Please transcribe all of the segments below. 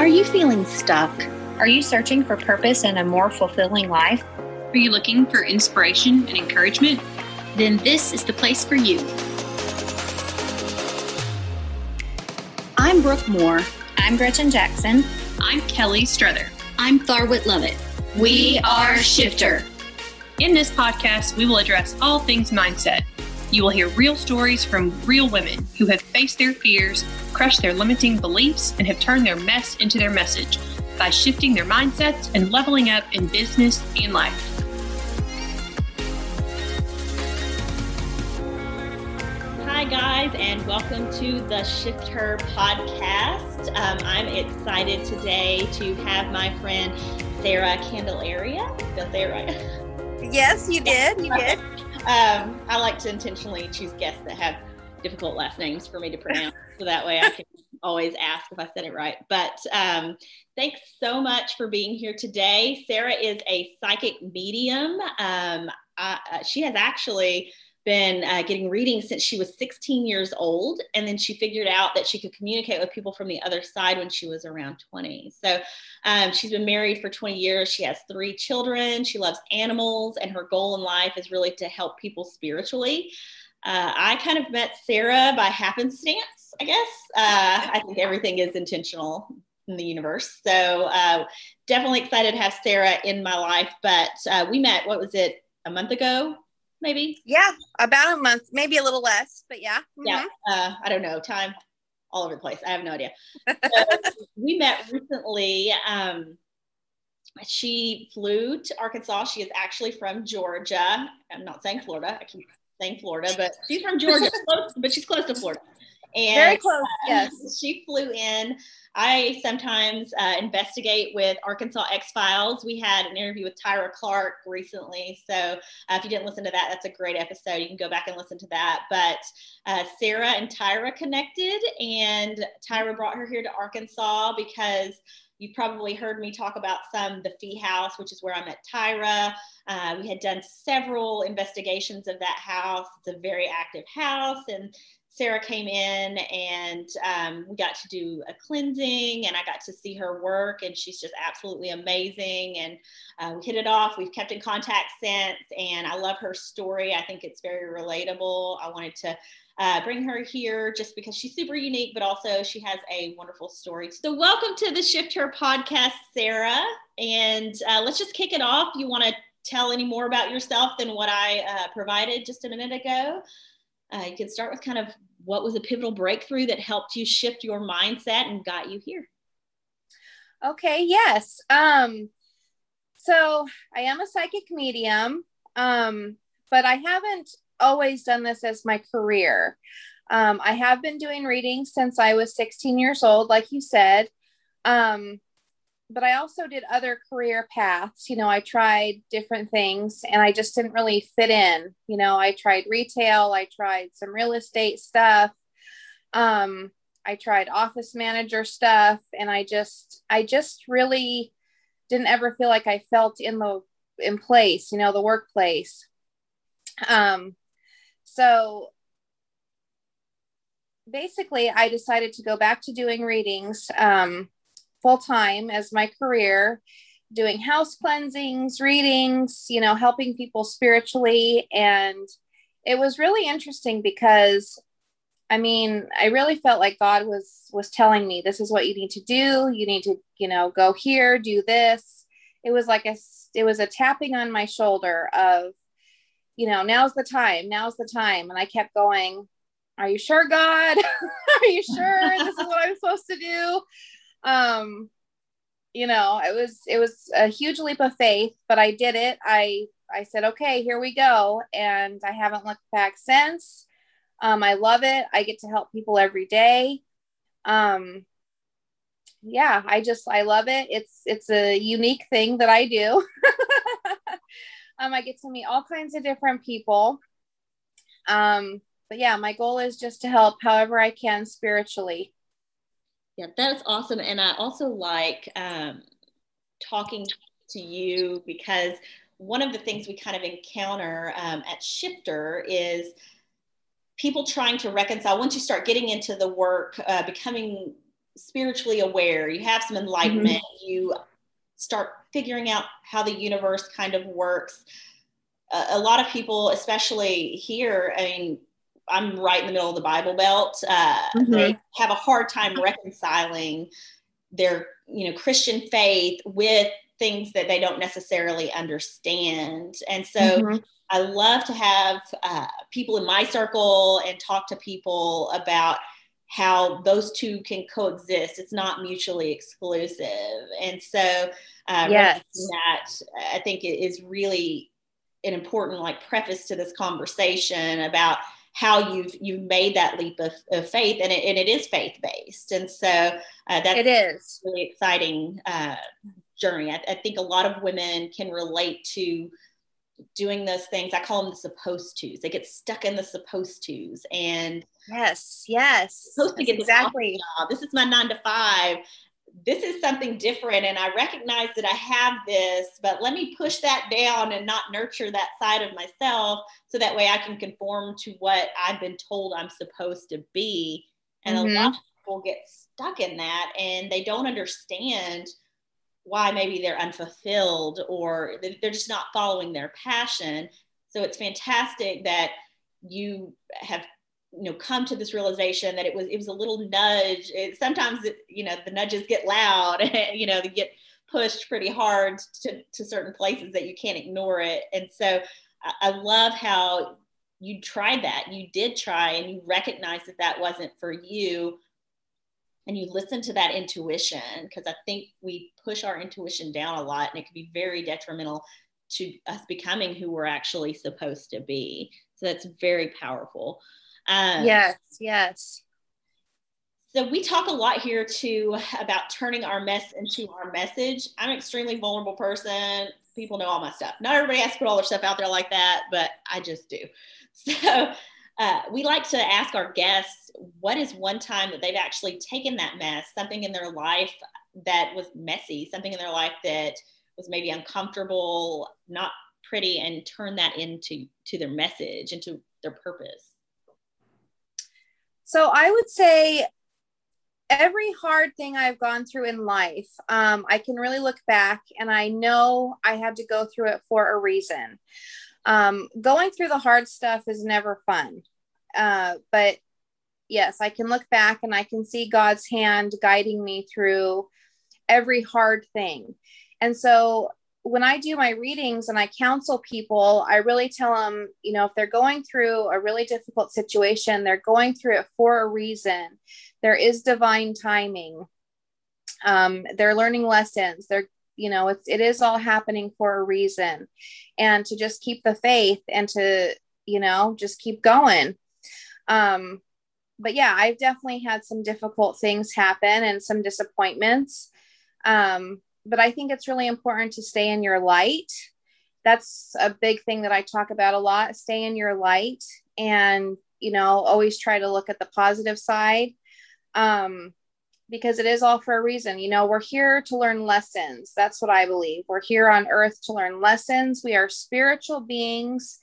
Are you feeling stuck? Are you searching for purpose and a more fulfilling life? Are you looking for inspiration and encouragement? Then this is the place for you. I'm Brooke Moore. I'm Gretchen Jackson. I'm Kelly Struther. I'm Tharwit Lovett. We are Shifter. In this podcast, we will address all things mindset. You will hear real stories from real women who have faced their fears, crushed their limiting beliefs, and have turned their mess into their message by shifting their mindsets and leveling up in business and life. Hi, guys, and welcome to the Shift Her podcast. Um, I'm excited today to have my friend Sara Candelaria. Did I say it right? Yes, you did. You did. Um, I like to intentionally choose guests that have difficult last names for me to pronounce, so that way I can always ask if I said it right. But um, thanks so much for being here today. Sara is a psychic medium. Um, I, uh, she has actually been uh, getting readings since she was 16 years old. And then she figured out that she could communicate with people from the other side when she was around 20. So um, she's been married for 20 years. She has three children. She loves animals. And her goal in life is really to help people spiritually. Uh, I kind of met Sara by happenstance, I guess. Uh, I think everything is intentional in the universe. So uh, definitely excited to have Sara in my life. But uh, we met, what was it, a month ago? Maybe. Yeah, about a month, maybe a little less, but yeah. Mm-hmm. Yeah, uh, I don't know. Time all over the place. I have no idea. So we met recently. Um, she flew to Arkansas. She is actually from Georgia. I'm not saying Florida. I keep saying Florida, but she's from Georgia, close, but she's close to Florida. And very close. Yes, she flew in. I sometimes uh, investigate with Arkansas X Files. We had an interview with Tyra Clark recently. So uh, if you didn't listen to that, that's a great episode. You can go back and listen to that. But uh, Sara and Tyra connected, and Tyra brought her here to Arkansas because you probably heard me talk about some the fee house which is where i met tyra uh, we had done several investigations of that house it's a very active house and Sara came in and um, we got to do a cleansing and I got to see her work and she's just absolutely amazing and uh, we hit it off. We've kept in contact since and I love her story. I think it's very relatable. I wanted to uh, bring her here just because she's super unique, but also she has a wonderful story. So welcome to the Shift Her podcast, Sara. And uh, let's just kick it off. You want to tell any more about yourself than what I uh, provided just a minute ago? uh, you can start with kind of what was a pivotal breakthrough that helped you shift your mindset and got you here. Okay, yes. Um, so I am a psychic medium, um, but I haven't always done this as my career. Um, I have been doing readings since I was 16 years old, like you said. Um, but I also did other career paths. You know, I tried different things and I just didn't really fit in. You know, I tried retail, I tried some real estate stuff. Um, I tried office manager stuff and I just I just really didn't ever feel like I felt in the in place, you know, the workplace. Um so basically I decided to go back to doing readings. Um full time as my career, doing house cleansings, readings, you know, helping people spiritually. And it was really interesting because I mean, I really felt like God was was telling me this is what you need to do. You need to, you know, go here, do this. It was like a it was a tapping on my shoulder of, you know, now's the time, now's the time. And I kept going, Are you sure, God? Are you sure this is what I'm supposed to do? Um you know it was it was a huge leap of faith but i did it. I i said okay here we go. And i haven't looked back since. Um i love it. I get to help people every day. Um yeah i just i love it. It's it's a unique thing that i do. Um i get to meet all kinds of different people. Um but yeah my goal is just to help however i can spiritually yeah, that's awesome. And I also like um, talking to you because one of the things we kind of encounter um, at Shifter is people trying to reconcile once you start getting into the work, uh, becoming spiritually aware, you have some enlightenment, mm-hmm. you start figuring out how the universe kind of works. Uh, a lot of people, especially here, I mean, I'm right in the middle of the Bible Belt. Uh, mm-hmm. They have a hard time reconciling their, you know, Christian faith with things that they don't necessarily understand. And so mm-hmm. I love to have uh, people in my circle and talk to people about how those two can coexist. It's not mutually exclusive. And so, uh, yes. that I think it is really an important like preface to this conversation about how you've you've made that leap of, of faith and it, and it is faith based and so uh, that's it is. really exciting uh, journey. I, I, think a lot of women can relate to doing those things. I call them the supposed to's. They get stuck in the supposed to's and yes yes. Supposed to get exactly this, this is my nine to five this is something different and i recognize that i have this but let me push that down and not nurture that side of myself so that way i can conform to what i've been told i'm supposed to be and mm-hmm. a lot of people get stuck in that and they don't understand why maybe they're unfulfilled or they're just not following their passion so it's fantastic that you have you know come to this realization that it was it was a little nudge. It, sometimes it, you know the nudges get loud you know they get pushed pretty hard to, to certain places that you can't ignore it. And so I, I love how you tried that. You did try and you recognized that that wasn't for you. And you listen to that intuition because i think we push our intuition down a lot and it can be very detrimental to us becoming who we're actually supposed to be. So that's very powerful um, yes, yes. So we talk a lot here too about turning our mess into our message. I'm an extremely vulnerable person. People know all my stuff. Not everybody has to put all their stuff out there like that, but I just do. So uh, we like to ask our guests what is one time that they've actually taken that mess, something in their life that was messy, something in their life that was maybe uncomfortable, not pretty, and turn that into to their message, into their purpose. So I would say every hard thing I've gone through in life, um, I can really look back and I know I had to go through it for a reason. Um, going through the hard stuff is never fun. Uh, but yes, I can look back and I can see God's hand guiding me through every hard thing. And so when I do my readings and I counsel people, I really tell them, you know, if they're going through a really difficult situation, they're going through it for a reason. There is divine timing. Um, they're learning lessons. They're, you know, it's it is all happening for a reason, and to just keep the faith and to, you know, just keep going. Um, but yeah, I've definitely had some difficult things happen and some disappointments. Um, but I think it's really important to stay in your light. That's a big thing that I talk about a lot. Stay in your light and, you know, always try to look at the positive side um, because it is all for a reason. You know, we're here to learn lessons. That's what I believe. We're here on earth to learn lessons. We are spiritual beings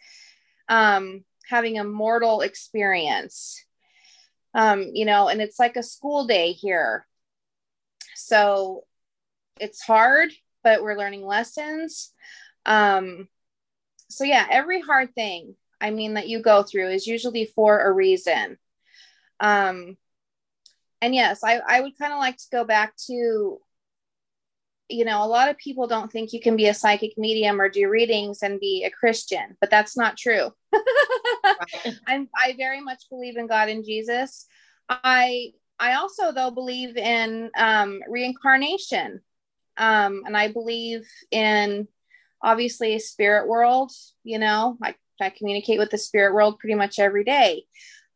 um, having a mortal experience. Um, you know, and it's like a school day here. So it's hard, but we're learning lessons. Um, so yeah, every hard thing, I mean, that you go through is usually for a reason. Um, and yes, I, I would kind of like to go back to, you know, a lot of people don't think you can be a psychic medium or do readings and be a Christian, but that's not true. I'm, I very much believe in God and Jesus. I I also though believe in um, reincarnation. Um, and I believe in obviously spirit world, you know, I, I communicate with the spirit world pretty much every day.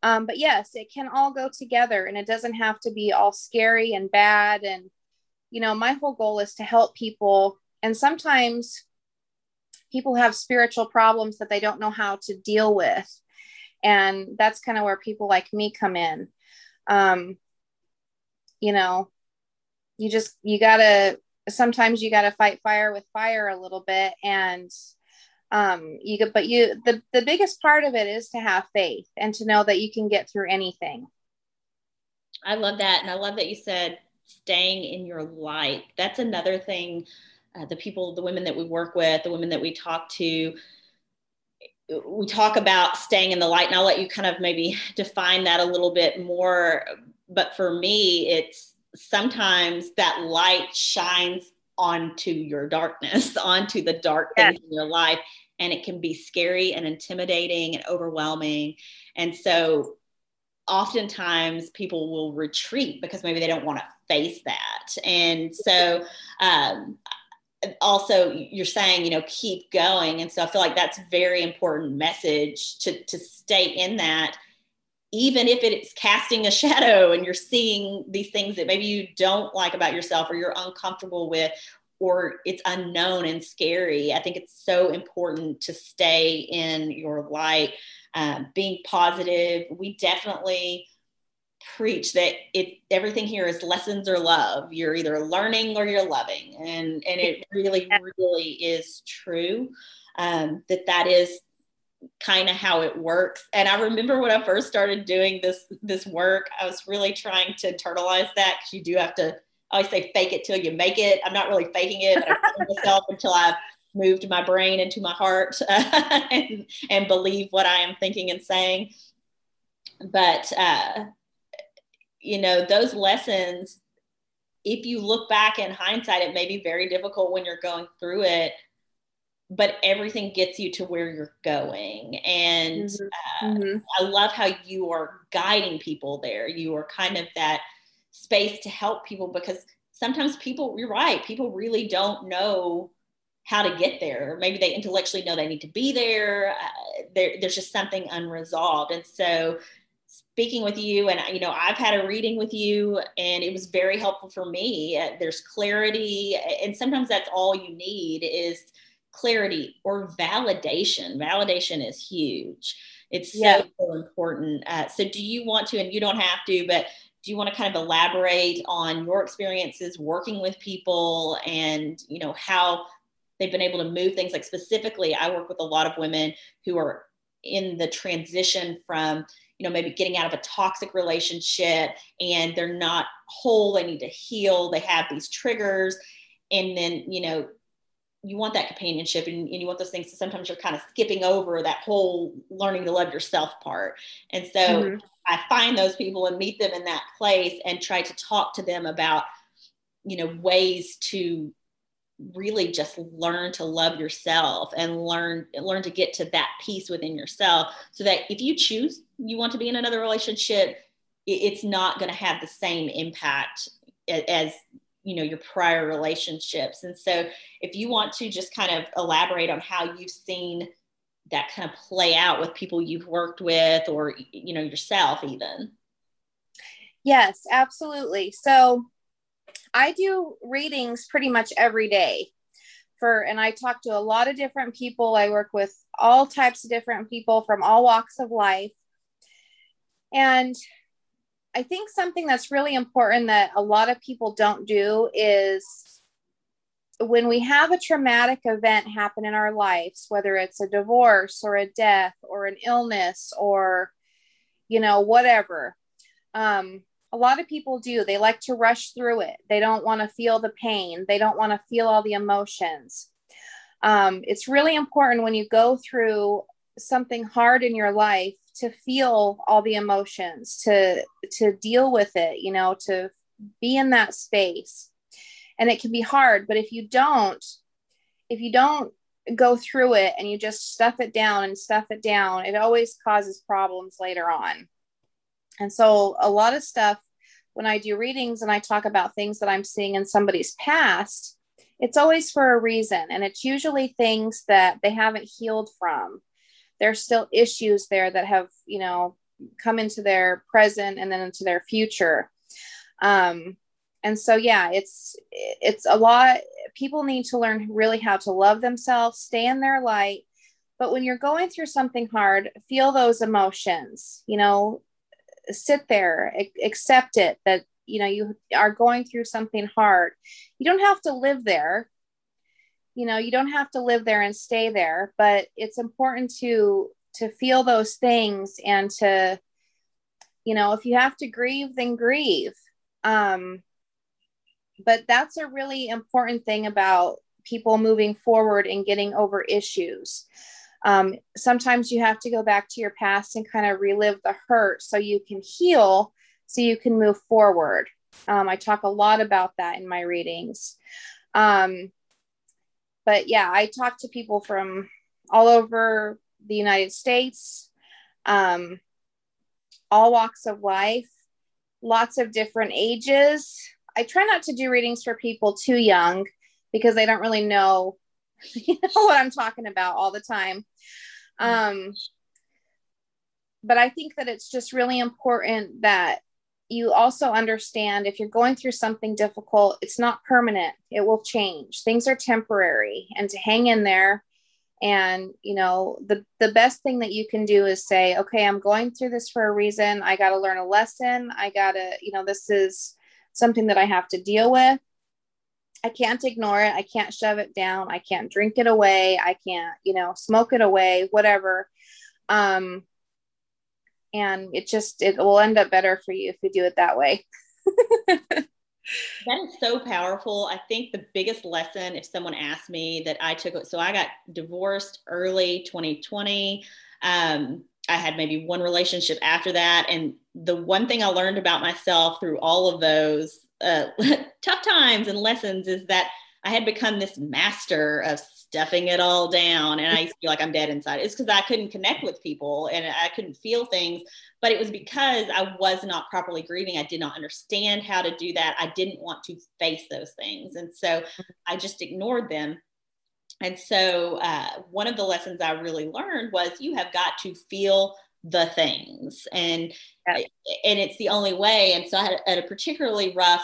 Um, but yes, it can all go together and it doesn't have to be all scary and bad. And, you know, my whole goal is to help people. And sometimes people have spiritual problems that they don't know how to deal with. And that's kind of where people like me come in. Um, you know, you just, you got to sometimes you got to fight fire with fire a little bit and um you get but you the the biggest part of it is to have faith and to know that you can get through anything I love that. And I love that you said staying in your light. That's another thing. Uh, the people, the women that we work with, the women that we talk to, we talk about staying in the light. And I'll let you kind of maybe define that a little bit more. But for me, it's sometimes that light shines onto your darkness, onto the dark things in your life. And it can be scary and intimidating and overwhelming. And so oftentimes people will retreat because maybe they don't want to face that. And so, um, also you're saying you know keep going and so i feel like that's very important message to to stay in that even if it's casting a shadow and you're seeing these things that maybe you don't like about yourself or you're uncomfortable with or it's unknown and scary i think it's so important to stay in your light um, being positive. We definitely preach that it everything here is lessons or love. You're either learning or you're loving, and and it really really is true um, that that is kind of how it works. And I remember when I first started doing this this work, I was really trying to internalize that because you do have to. I always say fake it till you make it. I'm not really faking it, but myself until I've moved my brain into my heart and, and believe what I am thinking and saying. But, uh, you know, those lessons, if you look back in hindsight, it may be very difficult when you're going through it, but everything gets you to where you're going. And mm-hmm. Uh, mm-hmm. I love how you are guiding people there. You are kind of that space to help people because sometimes people, you're right, people really don't know how to get there. Maybe they intellectually know they need to be there. Uh, there there's just something unresolved. And so speaking with you and you know i've had a reading with you and it was very helpful for me uh, there's clarity and sometimes that's all you need is clarity or validation. Validation is huge. It's so, yeah. so important. Uh, so do you want to and you don't have to but do you want to kind of elaborate on your experiences working with people and you know how they've been able to move things? Like specifically i work with a lot of women who are in the transition from you know maybe getting out of a toxic relationship and they're not whole they need to heal they have these triggers and then you know you want that companionship and, and you want those things so sometimes you're kind of skipping over that whole learning to love yourself part and so mm-hmm. i find those people and meet them in that place and try to talk to them about you know ways to really just learn to love yourself and learn learn to get to that peace within yourself so that if you choose you want to be in another relationship it's not going to have the same impact as you know your prior relationships and so if you want to just kind of elaborate on how you've seen that kind of play out with people you've worked with or you know yourself even yes absolutely so I do readings pretty much every day for, and I talk to a lot of different people. I work with all types of different people from all walks of life. And I think something that's really important that a lot of people don't do is when we have a traumatic event happen in our lives, whether it's a divorce or a death or an illness or, you know, whatever, um, a lot of people do. They like to rush through it. They don't want to feel the pain. They don't want to feel all the emotions. Um, it's really important when you go through something hard in your life to feel all the emotions, to to deal with it. You know, to be in that space. And it can be hard, but if you don't, if you don't go through it and you just stuff it down and stuff it down, it always causes problems later on. And so a lot of stuff when I do readings and I talk about things that I'm seeing in somebody's past, it's always for a reason. And it's usually things that they haven't healed from. There's still issues there that have, you know, come into their present and then into their future. Um, and so yeah, it's it's a lot people need to learn really how to love themselves, stay in their light. But when you're going through something hard, feel those emotions. You know, sit there accept it that you know you are going through something hard you don't have to live there you know you don't have to live there and stay there but it's important to to feel those things and to you know, if you have to grieve, then grieve. Um, but that's a really important thing about people moving forward and getting over issues. Um, sometimes you have to go back to your past and kind of relive the hurt so you can heal, so you can move forward. Um, I talk a lot about that in my readings. Um, but yeah, I talk to people from all over the United States, um, all walks of life, lots of different ages. I try not to do readings for people too young because they don't really know, you know what I'm talking about all the time. Um, but I think that it's just really important that you also understand if you're going through something difficult, it's not permanent, it will change. Things are temporary, and to hang in there. And you know, the the best thing that you can do is say, okay, I'm going through this for a reason. I got to learn a lesson. I got to, you know, this is something that I have to deal with. I can't ignore it. I can't shove it down. I can't drink it away. I can't, you know, smoke it away, whatever. Um, and it just it will end up better for you if you do it that way. That is so powerful. I think the biggest lesson if someone asked me that i took so i got divorced early 2020 um, i had maybe one relationship after that. And the one thing i learned about myself through all of those uh, tough times and lessons is that i had become this master of stuffing it all down and I feel like I'm dead inside. It's because I couldn't connect with people and I couldn't feel things. But it was because I was not properly grieving. I did not understand how to do that. I didn't want to face those things. And so I just ignored them. And so uh, one of the lessons I really learned was you have got to feel the things and yeah. and it's the only way and so i had, a particularly rough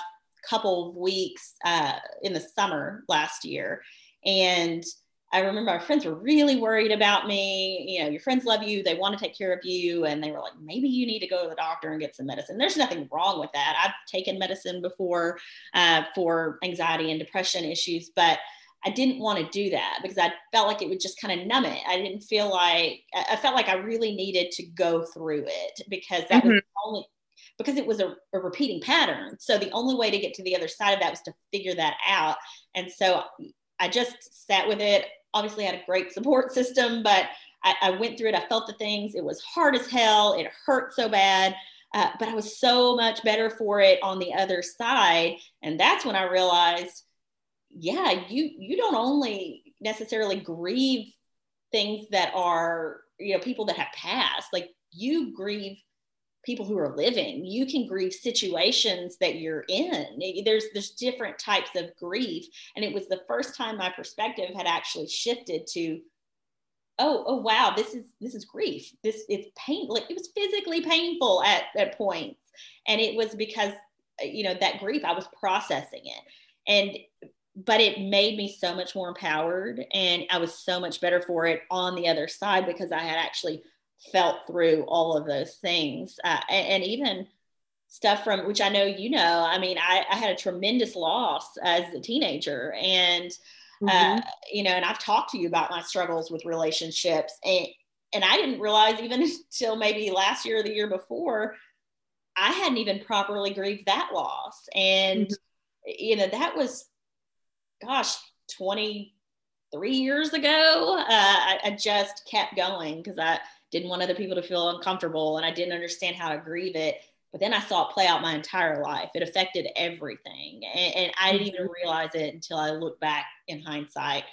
couple of weeks uh, in the summer last year and I remember our friends were really worried about me. You know, your friends love you, they want to take care of you. And they were like, maybe you need to go to the doctor and get some medicine. There's nothing wrong with that. I've taken medicine before uh, for anxiety and depression issues, but I didn't want to do that because I felt like it would just kind of numb it. I didn't feel like, I felt like I really needed to go through it because that mm-hmm. was only because it was a, a, repeating pattern. So the only way to get to the other side of that was to figure that out. And so I just sat with it. Obviously, I had a great support system, but I, I, went through it. I felt the things. It was hard as hell. It hurt so bad. Uh, but I was so much better for it on the other side. And that's when I realized, yeah, you you don't only necessarily grieve things that are, you know, people that have passed. Like you grieve people who are living you can grieve situations that you're in. There's there's different types of grief. And it was the first time my perspective had actually shifted to oh oh wow this is this is grief. This it's pain like it was physically painful at at points. And it was because uh, you know that grief i was processing it. And but it made me so much more empowered and i was so much better for it on the other side because i had actually felt through all of those things uh, and, and, even stuff from which i know you know i mean I, I had a tremendous loss as a teenager and uh, mm-hmm. uh, you know and i've talked to you about my struggles with relationships and and i didn't realize even until maybe last year or the year before i hadn't even properly grieved that loss and mm-hmm. you know that was gosh 23 years ago uh, I, I just kept going because i didn't want other people to feel uncomfortable and I didn't understand how to grieve it. But then I saw it play out my entire life. It affected everything. And, and I didn't even mm-hmm. realize it until I look back in hindsight.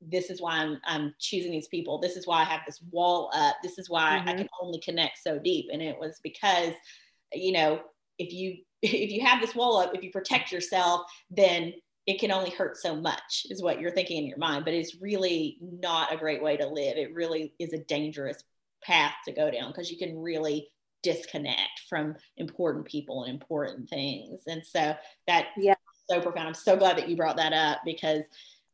This is why I'm, I'm choosing these people. This is why I have this wall up. This is why mm-hmm. I can only connect so deep. And it was because, you know, if you if you have this wall up, if you protect yourself, then it can only hurt so much is what you're thinking in your mind but it's really not a great way to live it really is a dangerous path to go down because you can really disconnect from important people and important things. And so that yeah so profound. I'm so glad that you brought that up because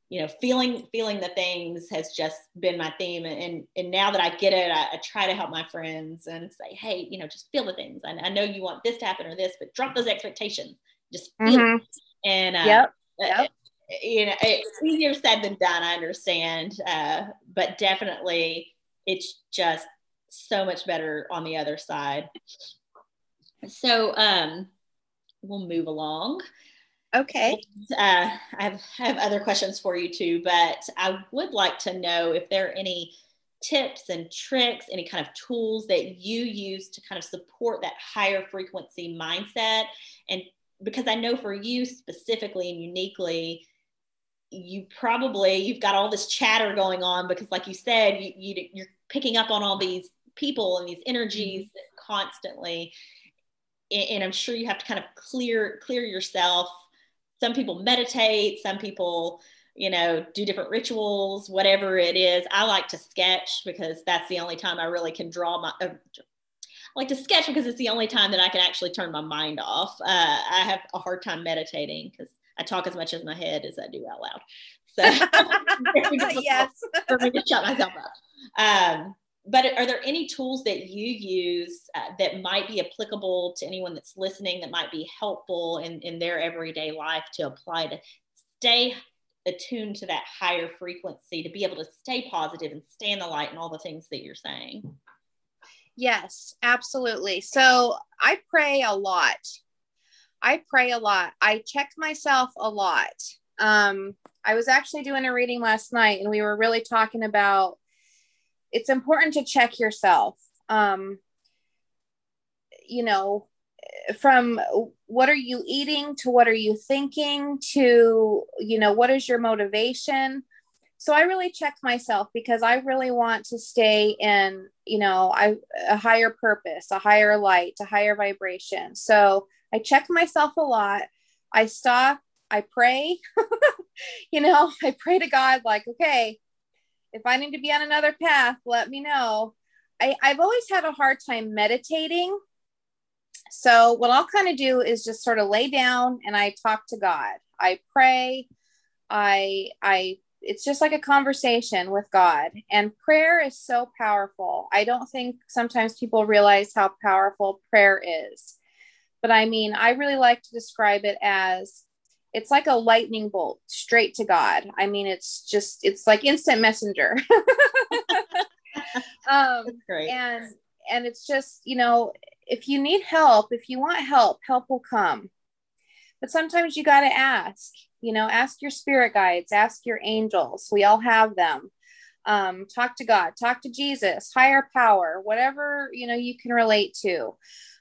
you know feeling feeling the things has just been my theme and and now that i get it I, I try to help my friends and say hey you know just feel the things I, I know you want this to happen or this but drop those expectations just feel mm-hmm. and uh, yep. Yep. you know it's easier said than done i understand uh, but definitely it's just so much better on the other side. So um, we'll move along. Okay. Uh, I, have, I have other questions for you too, but I would like to know if there are any tips and tricks, any kind of tools that you use to kind of support that higher frequency mindset. And because I know for you specifically and uniquely, you probably you've got all this chatter going on because like you said you, you you're picking up on all these people and these energies mm-hmm. constantly and i'm sure you have to kind of clear clear yourself some people meditate some people you know do different rituals whatever it is i like to sketch because that's the only time i really can draw my uh, I like to sketch because it's the only time that i can actually turn my mind off uh, i have a hard time meditating because I talk as much in my head as I do out loud. So yes, for me to shut myself up. Um, but are there any tools that you use uh, that might be applicable to anyone that's listening that might be helpful in, in their everyday life to apply to stay attuned to that higher frequency to be able to stay positive and stay in the light and all the things that you're saying yes absolutely so i pray a lot I pray a lot. I check myself a lot. Um, I was actually doing a reading last night and we were really talking about it's important to check yourself. Um, you know, from what are you eating to what are you thinking to, you know, what is your motivation? So I really check myself because I really want to stay in, you know, I a higher purpose, a higher light, a higher vibration. So I check myself a lot. I stop, I pray. you know, I pray to God, like, okay, if I need to be on another path, let me know. I, I've always had a hard time meditating. So, what I'll kind of do is just sort of lay down and I talk to God. I pray. I, I, it's just like a conversation with God. And prayer is so powerful. I don't think sometimes people realize how powerful prayer is. But I mean, I really like to describe it as it's like a lightning bolt straight to God. I mean, it's just it's like instant messenger. um, and and it's just you know if you need help, if you want help, help will come. But sometimes you got to ask. You know, ask your spirit guides, ask your angels. We all have them. Um, talk to God, talk to Jesus, higher power, whatever you know you can relate to.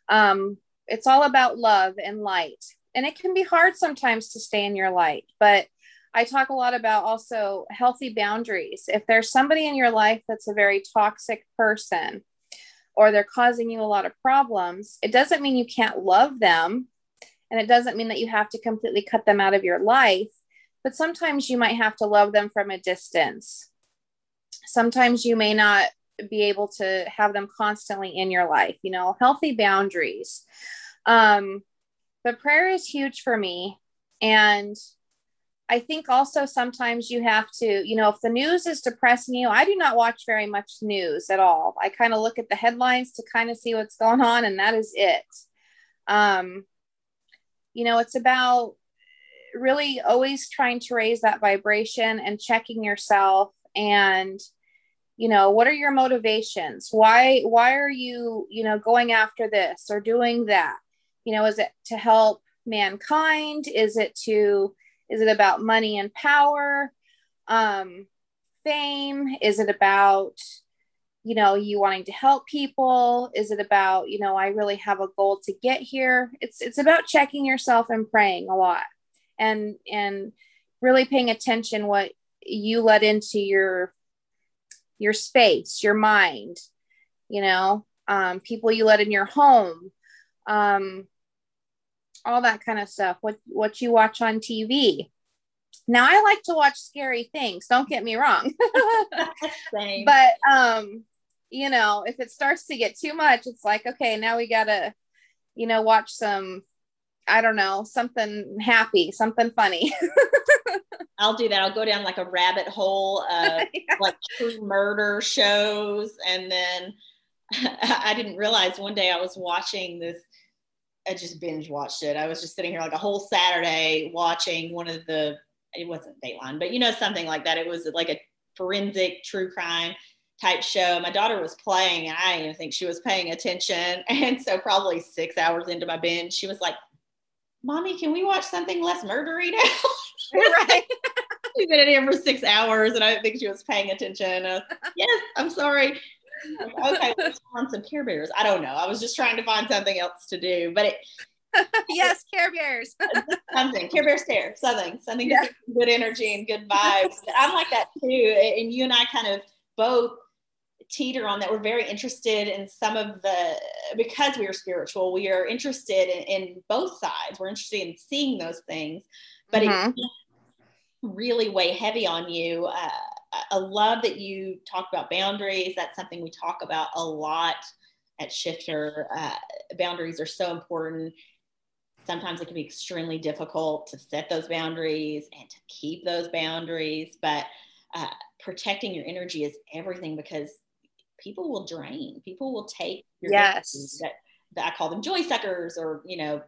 Um, it's all about love and light. And it can be hard sometimes to stay in your light, but I talk a lot about also healthy boundaries. If there's somebody in your life that's a very toxic person or they're causing you a lot of problems, it doesn't mean you can't love them. And it doesn't mean that you have to completely cut them out of your life. But sometimes you might have to love them from a distance. Sometimes you may not be able to have them constantly in your life, you know, healthy boundaries. Um, but prayer is huge for me. And I think also sometimes you have to, you know, if the news is depressing you, I do not watch very much news at all. I kind of look at the headlines to kind of see what's going on, and that is it. Um, you know, it's about really always trying to raise that vibration and checking yourself and you know what are your motivations why why are you you know going after this or doing that you know is it to help mankind? Is it to is it about money and power? Um fame? Is it about you know you wanting to help people? Is it about you know i really have a goal to get here? It's it's about checking yourself and praying a lot and and really paying attention what you let into your your space, your mind, you know, um, people you let in your home, um, all that kind of stuff. What what you watch on TV. Now I like to watch scary things. Don't get me wrong, but um, you know, if it starts to get too much, it's like okay, now we gotta, you know, watch some. I don't know, something happy, something funny. I'll do that. I'll go down like a rabbit hole of yeah. like true murder shows. And then I didn't realize one day I was watching this, I just binge watched it. I was just sitting here like a whole Saturday watching one of the, it wasn't Dateline, but you know, something like that. It was like a forensic true crime. type show. My daughter was playing, and I didn't even think she was paying attention. And so, probably six hours into my binge, she was like, "Mommy, can we watch something less murdery now?" right. We've been in here for six hours, and I didn't think she was paying attention. Yes, I'm sorry. Okay, let's find some Care Bears. I don't know. I was just trying to find something else to do, but it. yes, Care Bears. something Care Bears care something something yeah. good energy and good vibes. I'm like that too, and you and I kind of both teeter on that we're very interested in some of the because we are spiritual we are interested in, in both sides we're interested in seeing those things but mm-hmm. it really weigh heavy on you uh, i love that you talk about boundaries that's something we talk about a lot at shifter uh, boundaries are so important sometimes it can be extremely difficult to set those boundaries and to keep those boundaries but uh, protecting your energy is everything because people will drain. People will take your yes. That, that, I call them joy suckers or you know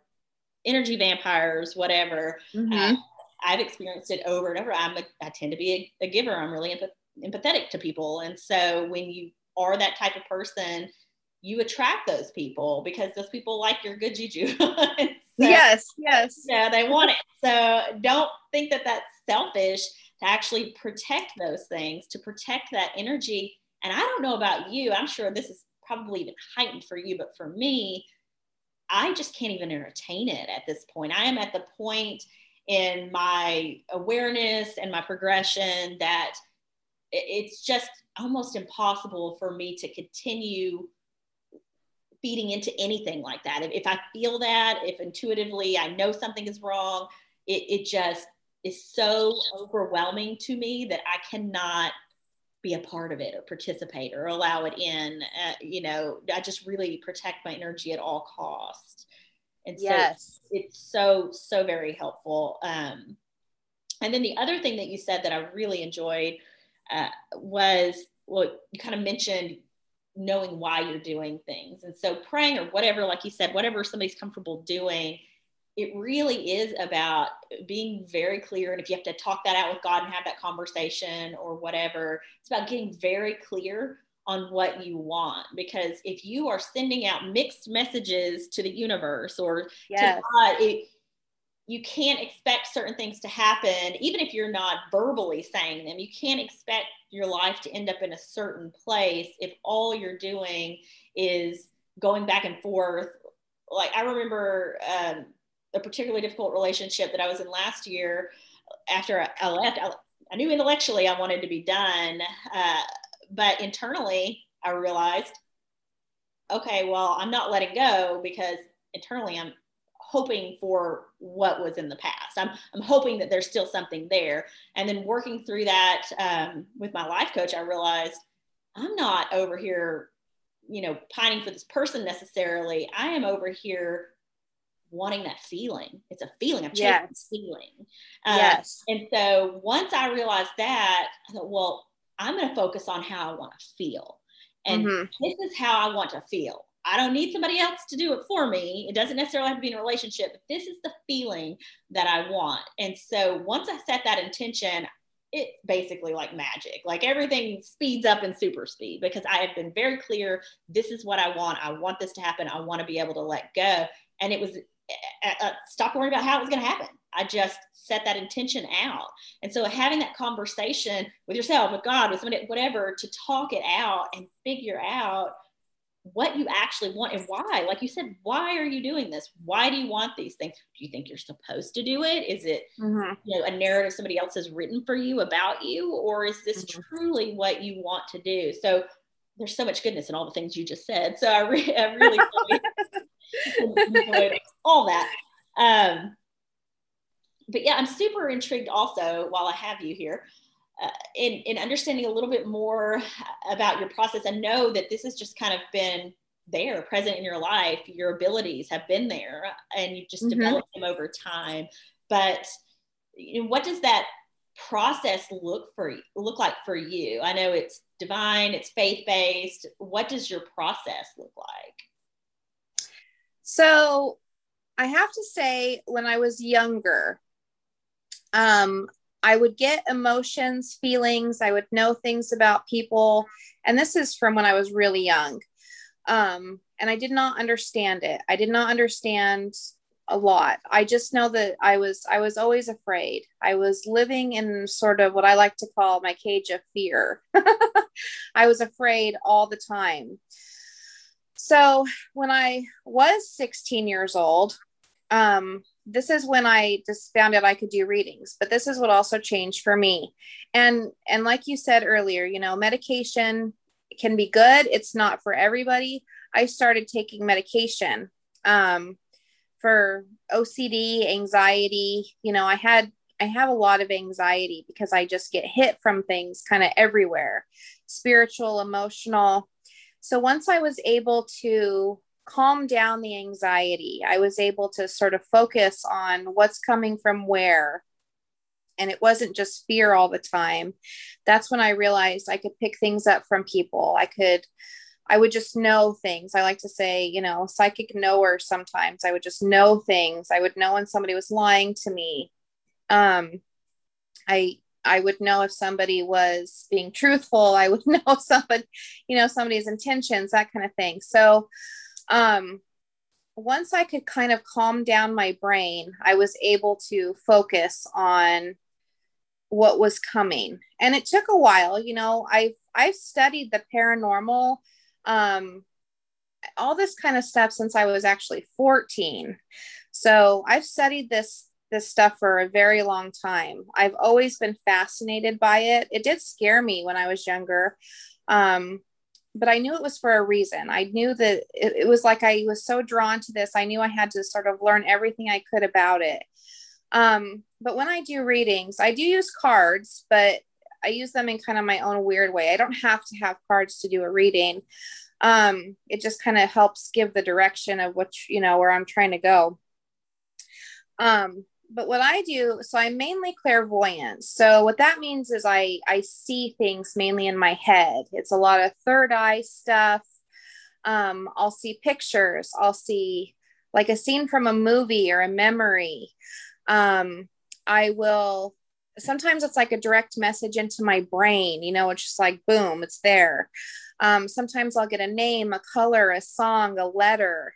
energy vampires, whatever. Mm-hmm. Uh, I've experienced it over and over. I'm a, I tend to be a, a giver. I'm really empath- empathetic to people, and so when you are that type of person, you attract those people because those people like your good juju. so, yes, yes. Yeah, they want it. So don't think that that's selfish to actually protect those things, to protect that energy and I don't know about you, I'm sure this is probably even heightened for you, but for me, I just can't even entertain it at this point. I am at the point in my awareness and my progression that it's just almost impossible for me to continue feeding into anything like that. If, if I feel that, if intuitively I know something is wrong, it, it just is so overwhelming to me that I cannot be a part of it or participate or allow it in. Uh, you know, I just really protect my energy at all costs. And so yes. it's so, so very helpful. Um, and then the other thing that you said that I really enjoyed uh, was, well, you kind of mentioned knowing why you're doing things. And so praying or whatever, like you said, whatever somebody's comfortable doing, it really is about being very clear. And if you have to talk that out with God and have that conversation or whatever, it's about getting very clear on what you want. Because if you are sending out mixed messages to the universe or yes. to God, it, you can't expect certain things to happen, even if you're not verbally saying them. You can't expect your life to end up in a certain place if all you're doing is going back and forth. Like I remember um, a particularly difficult relationship that I was in last year after I left. I, I knew intellectually I wanted to be done, uh, but internally I realized, okay, well, I'm not letting go because internally I'm hoping for what was in the past. I'm, I'm hoping that there's still something there. And then working through that um, with my life coach, I realized I'm not over here, you know, pining for this person necessarily. I am over here wanting that feeling. It's a feeling. I'm chasing yes. feeling. Uh, yes. And so once I realized that, I thought, well, I'm going to focus on how I want to feel. And mm-hmm. this is how I want to feel. I don't need somebody else to do it for me. It doesn't necessarily have to be in a relationship, but this is the feeling that I want. And so once I set that intention, it basically like magic. Like everything speeds up in super speed because I have been very clear this is what I want. I want this to happen. I want to be able to let go. And it was uh, stop worrying about how it was going to happen. I just set that intention out. And so having that conversation with yourself, with God, with somebody, whatever, to talk it out and figure out what you actually want and why. Like you said, why are you doing this? Why do you want these things? Do you think you're supposed to do it? Is it mm-hmm. you know a narrative somebody else has written for you about you, or is this mm-hmm. truly what you want to do? So there's so much goodness in all the things you just said. So I, re- I really all that. Um, but yeah, I'm super intrigued also while I have you here uh, in, in understanding a little bit more about your process and know that this has just kind of been there present in your life. Your abilities have been there and you've just mm-hmm. developed them over time. But you know, what does that process look for look like for you? I know it's divine, it's faith based. What does your process look like? So I have to say, when I was younger, um, I would get emotions, feelings, I would know things about people. And this is from when I was really young. Um, and I did not understand it. I did not understand a lot. I just know that I was I was always afraid. I was living in sort of what I like to call my cage of fear. I was afraid all the time. So when I was 16 years old, um, this is when I just found out I could do readings. But this is what also changed for me. And and like you said earlier, you know, medication can be good. It's not for everybody. I started taking medication. Um, for OCD, anxiety. You know, I had I have a lot of anxiety because I just get hit from things kind of everywhere, spiritual, emotional. So once I was able to calm down the anxiety, I was able to sort of focus on what's coming from where. And it wasn't just fear all the time. That's when I realized I could pick things up from people. I could I would just know things. I like to say, you know, psychic knower sometimes. I would just know things. I would know when somebody was lying to me. Um, I I would know if somebody was being truthful. I would know somebody, you know, somebody's intentions, that kind of thing. So um once I could kind of calm down my brain, I was able to focus on what was coming. And it took a while, you know, I've I've studied the paranormal um, all this kind of stuff since I was actually 14. So I've studied this this stuff for a very long time. I've always been fascinated by it. It did scare me when I was younger. Um, but I knew it was for a reason. I knew that it, it, was like I was so drawn to this. I knew I had to sort of learn everything I could about it. Um, but when I do readings, I do use cards, but I use them in kind of my own weird way. I don't have to have cards to do a reading. Um, it just kind of helps give the direction of which, you know, where I'm trying to go. Um, but what I do, so I'm mainly clairvoyant. So what that means is I I see things mainly in my head. It's a lot of third eye stuff. Um, I'll see pictures. I'll see like a scene from a movie or a memory. Um, I will sometimes it's like a direct message into my brain you know it's just like boom it's there um, sometimes i'll get a name a color a song a letter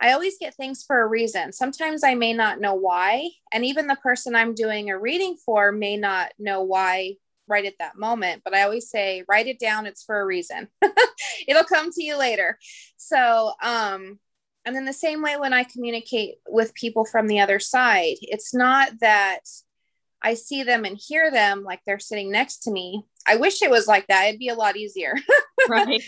i always get things for a reason sometimes i may not know why and even the person i'm doing a reading for may not know why right at that moment but i always say write it down it's for a reason it'll come to you later so um and then the same way when i communicate with people from the other side it's not that I see them and hear them like they're sitting next to me. I wish it was like that. It'd be a lot easier. right.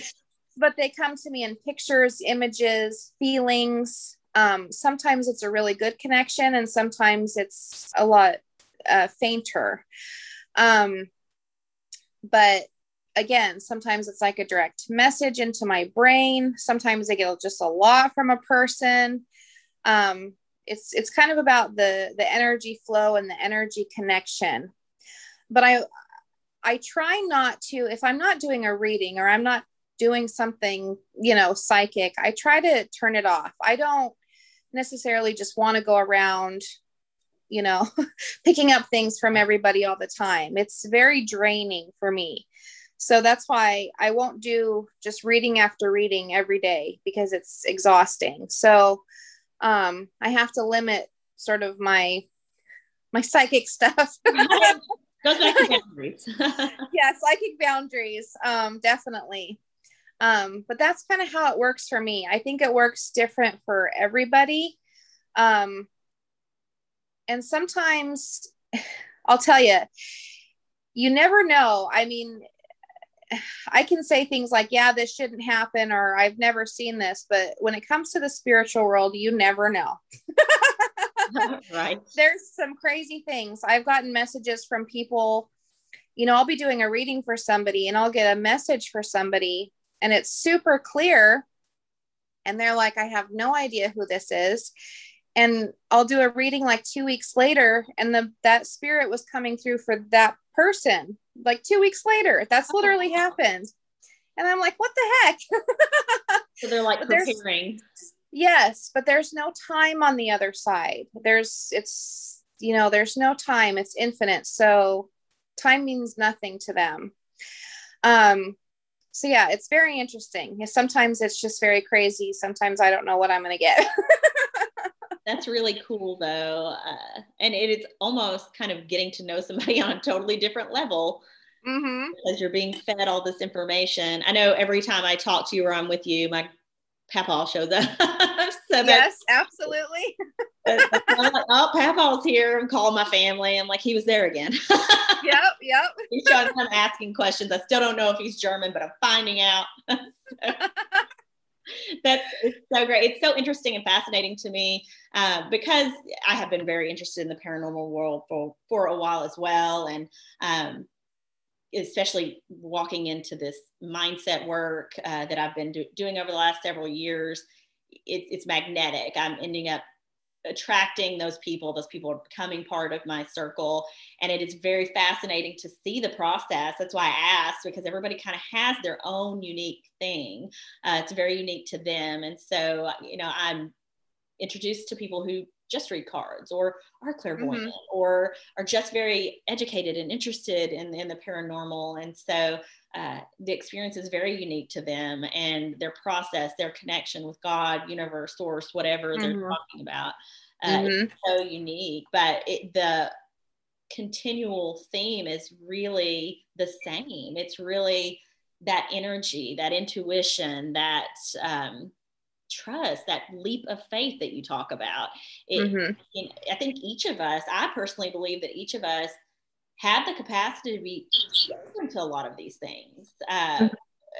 But they come to me in pictures, images, feelings. Um, sometimes it's a really good connection, and sometimes it's a lot uh, fainter. Um, but again, sometimes it's like a direct message into my brain. Sometimes I get just a lot from a person. Um, it's it's kind of about the the energy flow and the energy connection but i i try not to if i'm not doing a reading or i'm not doing something you know psychic i try to turn it off i don't necessarily just want to go around you know picking up things from everybody all the time it's very draining for me so that's why i won't do just reading after reading every day because it's exhausting so um, I have to limit sort of my my psychic stuff. Back to boundaries. yeah, psychic boundaries. Um, definitely. Um, but that's kind of how it works for me. I think it works different for everybody. Um, and sometimes I'll tell you, you never know. I mean, I can say things like, yeah, this shouldn't happen, or I've never seen this. But when it comes to the spiritual world, you never know. right. There's some crazy things. I've gotten messages from people, you know, I'll be doing a reading for somebody and I'll get a message for somebody and it's super clear. And they're like, I have no idea who this is. And I'll do a reading like two weeks later, and the that spirit was coming through for that person like two weeks later. That's literally happened. And I'm like, what the heck? so they're like preparing. Yes, but there's no time on the other side. There's it's you know, there's no time, it's infinite. So time means nothing to them. Um, so yeah, it's very interesting. Sometimes it's just very crazy. Sometimes I don't know what I'm going to get. That's really cool though. Uh, and it is almost kind of getting to know somebody on a totally different level mm-hmm. because you're being fed all this information. I know every time I talk to you or I'm with you, my Papa shows up. so yes, absolutely. I'm like, oh, Papa's here. I'm calling my family. I'm like, he was there again. yep, yep. he's trying to asking questions. I still don't know if he's German, but I'm finding out. That's it's so great. It's so interesting and fascinating to me uh, because I have been very interested in the paranormal world for for a while as well, and um, especially walking into this mindset work uh, that I've been do- doing over the last several years, it, it's magnetic. I'm ending up attracting those people. Those people are becoming part of my circle. And it is very fascinating to see the process. That's why I asked, because everybody kind of has their own unique thing. Uh, it's very unique to them. And so, you know, I'm introduced to people who just read cards or are clairvoyant mm-hmm. or are just very educated and interested in, in the paranormal. And so uh, the experience is very unique to them and their process, their connection with God, universe, source, whatever mm-hmm. they're talking about. Uh, mm-hmm. so unique, but it, the continual theme is really the same. It's really that energy, that intuition, that um, trust, that leap of faith that you talk about. It, mm-hmm. I think each of us, I personally believe that each of us have the capacity to be open to a lot of these things. Uh, mm-hmm.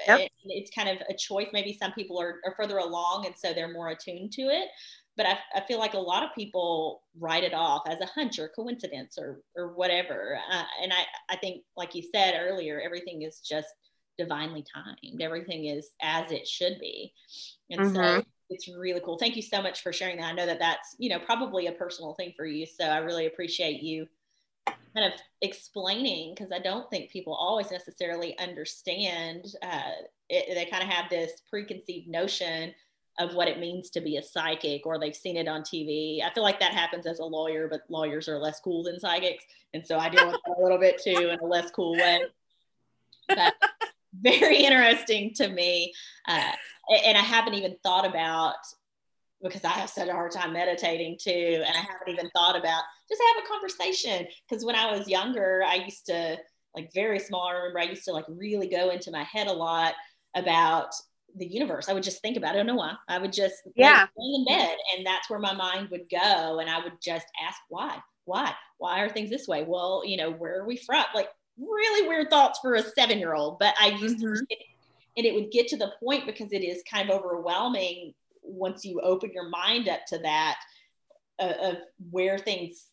yep. it, it's kind of a choice. Maybe some people are, are further along and so they're more attuned to it. But I, I, feel like a lot of people write it off as a hunch or coincidence or, or whatever. Uh, and I, I think, like you said earlier, everything is just divinely timed. Everything is as it should be. And mm-hmm. so it's really cool. Thank you so much for sharing that. I know that that's, you know, probably a personal thing for you. So I really appreciate you kind of explaining because I don't think people always necessarily understand. Uh, it, they kind of have this preconceived notion of what it means to be a psychic or they've seen it on TV. I feel like that happens as a lawyer, but lawyers are less cool than psychics. And so I deal with that a little bit too in a less cool way. But very interesting to me. Uh, and I haven't even thought about because I have such a hard time meditating too. And I haven't even thought about just have a conversation. Because when I was younger, I used to like very small. I remember I used to like really go into my head a lot about the universe. I would just think about it. I don't know why. I would just yeah lay in bed, and that's where my mind would go, and I would just ask why, why, why are things this way? Well, you know, where are we from? Like really weird thoughts for a seven year old, but I used mm-hmm. to. And it would get to the point because it is kind of overwhelming once you open your mind up to that uh, of where things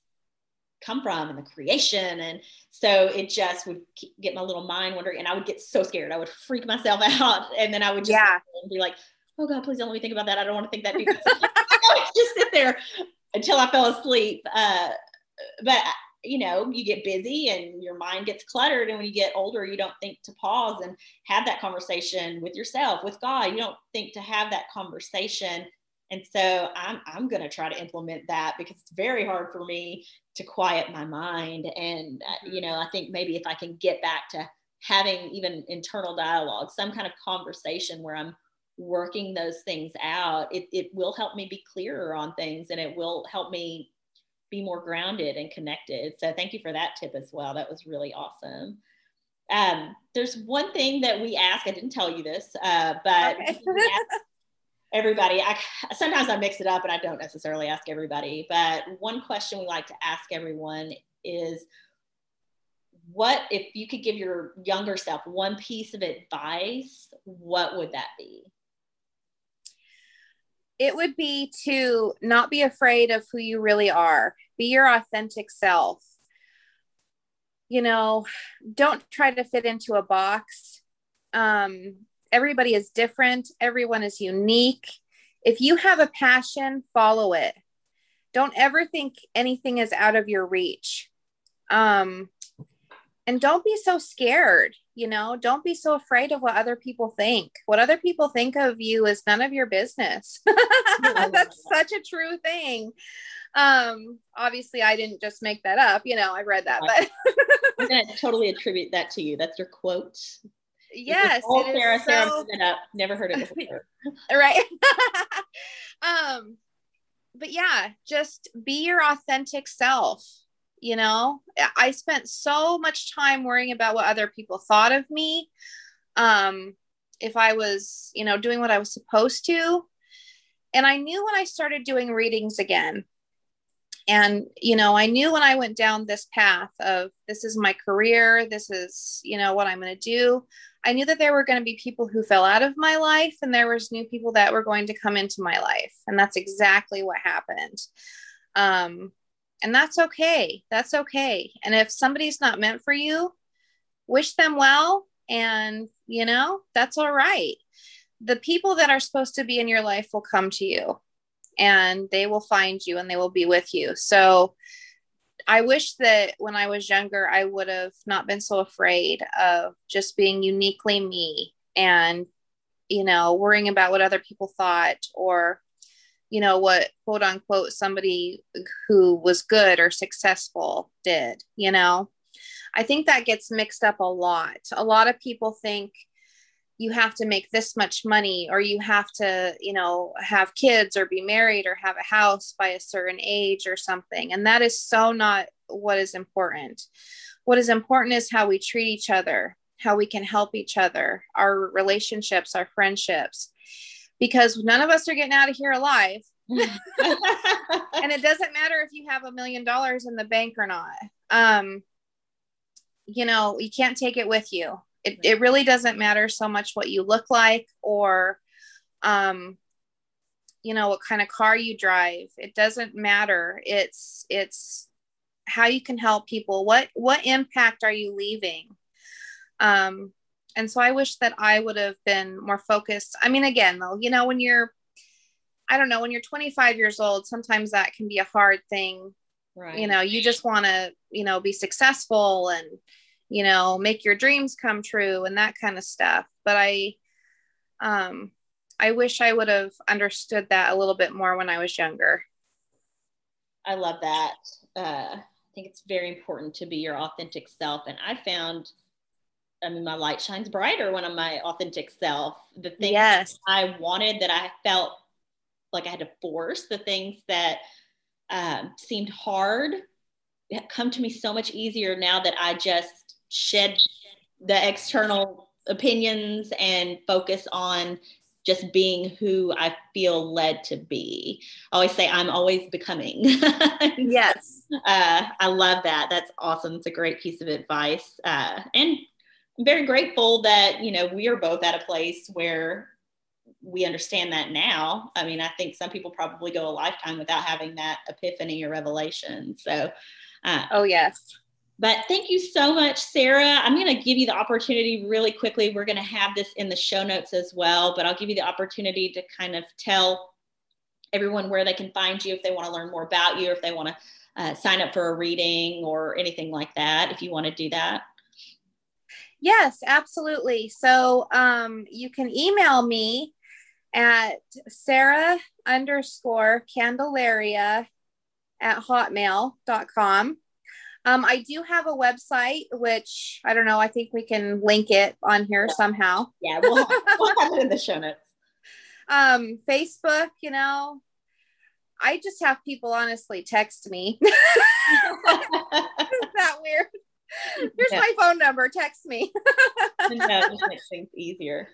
come from and the creation and so it just would get my little mind wandering and i would get so scared i would freak myself out and then i would just yeah. be like oh god please don't let me think about that i don't want to think that just sit there until i fell asleep uh, but you know you get busy and your mind gets cluttered and when you get older you don't think to pause and have that conversation with yourself with god. You don't think to have that conversation. And so i'm, I'm going to try to implement that because it's very hard for me to quiet my mind. And uh, you know i think maybe if i can get back to having even internal dialogue some kind of conversation where i'm working those things out it, it will help me be clearer on things and it will help me be more grounded and connected. So thank you for that tip as well. That was really awesome. Um, there's one thing that we ask. I didn't tell you this, uh, but okay. everybody. I, sometimes I mix it up, and I don't necessarily ask everybody. But one question we like to ask everyone is, what if you could give your younger self one piece of advice? What would that be? It would be to not be afraid of who you really are, be your authentic self. You know, don't try to fit into a box. Um, everybody is different, everyone is unique. If you have a passion, follow it. Don't ever think anything is out of your reach. Um, and don't be so scared you know don't be so afraid of what other people think. What other people think of you is none of your business. That's such a true thing. Um obviously i didn't just make that up you know i read that but i'm gonna totally attribute that to you. That's your quote. Yes all sarah so... sarah it up. Never heard it before. Right. Um but yeah just be your authentic self you know? I spent so much time worrying about what other people thought of me um if i was you know doing what i was supposed to. And i knew when i started doing readings again and you know i knew when i went down this path of this is my career this is you know what i'm going to do i knew that there were going to be people who fell out of my life and there was new people that were going to come into my life and that's exactly what happened. Um and that's okay. That's okay. And if somebody's not meant for you, wish them well. And, you know, that's all right. The people that are supposed to be in your life will come to you and they will find you and they will be with you. So I wish that when I was younger, I would have not been so afraid of just being uniquely me and, you know, worrying about what other people thought or you know what quote unquote somebody who was good or successful did you know? I think that gets mixed up a lot. A lot of people think you have to make this much money or you have to you know have kids or be married or have a house by a certain age or something. And that is so not what is important. What is important is how we treat each other how we can help each other our relationships our friendships because none of us are getting out of here alive. and it doesn't matter if you have a million dollars in the bank or not. Um, you know, you can't take it with you. It, it really doesn't matter so much what you look like or, um, you know, what kind of car you drive. It doesn't matter. It's, it's how you can help people. What, what impact are you leaving? Um, and so I wish that I would have been more focused. I mean, again, though, you know, when you're, I don't know, when you're 25 years old, sometimes that can be a hard thing. Right. You know, you just want to, you know, be successful and, you know, make your dreams come true and that kind of stuff. But I, um, I wish I would have understood that a little bit more when I was younger. I love that. Uh, I think it's very important to be your authentic self. And I found I mean, my light shines brighter when I'm my authentic self. The things yes. I wanted that I felt like I had to force, the things that um, seemed hard, come to me so much easier now that I just shed the external opinions and focus on just being who I feel led to be. I always say I'm always becoming. yes. Uh, I love that. That's awesome. It's a great piece of advice. Uh, and very grateful that, you know, we are both at a place where we understand that now. I mean, I think some people probably go a lifetime without having that epiphany or revelation. So, uh, oh, yes. But thank you so much, Sara. I'm going to give you the opportunity really quickly. We're going to have this in the show notes as well, but I'll give you the opportunity to kind of tell everyone where they can find you if they want to learn more about you, or if they want to uh, sign up for a reading or anything like that, if you want to do that. Yes, absolutely. So um, you can email me at Sara underscore Candelaria at hotmail.com. Um, I do have a website, which I don't know. I think we can link it on here yeah. somehow. Yeah, we'll have, we'll have it in the show notes. Um, Facebook, you know, I just have people honestly text me. Is that weird? Here's yeah. my phone number. Text me. that just makes things easier.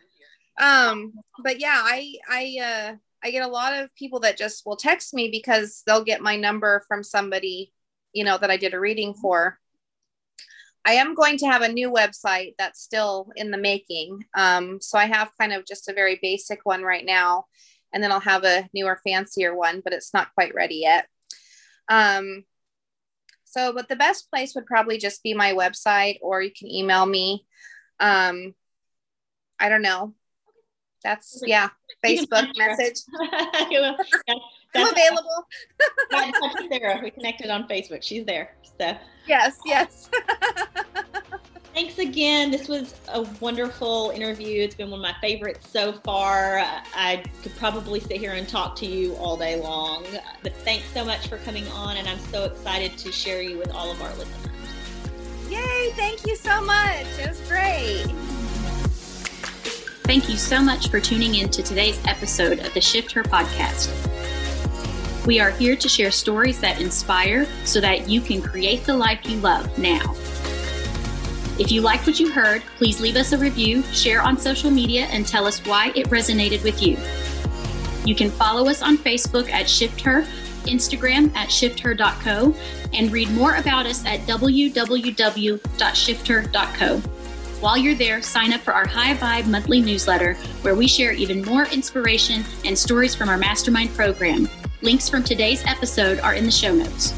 Um, but yeah, I I uh I get a lot of people that just will text me because they'll get my number from somebody, you know, that I did a reading for. I am going to have a new website that's still in the making. Um, so I have kind of just a very basic one right now, and then I'll have a newer, fancier one, but it's not quite ready yet. Um, so, but the best place would probably just be my website, or you can email me. Um, I don't know. That's yeah, Facebook message. yeah, I'm available. Sara, we connected on Facebook. She's there. So yes, yes. Thanks again. This was a wonderful interview. It's been one of my favorites so far. I could probably sit here and talk to you all day long. But thanks so much for coming on, and I'm so excited to share you with all of our listeners. Yay! Thank you so much. It was great. Thank you so much for tuning in to today's episode of the Shift Her podcast. We are here to share stories that inspire so that you can create the life you love now. If you liked what you heard, please leave us a review, share on social media, and tell us why it resonated with you. You can follow us on Facebook at Shift Her, Instagram at shifther.co, and read more about us at www.shifther.co. While you're there, sign up for our High Vibe monthly newsletter, where we share even more inspiration and stories from our mastermind program. Links from today's episode are in the show notes.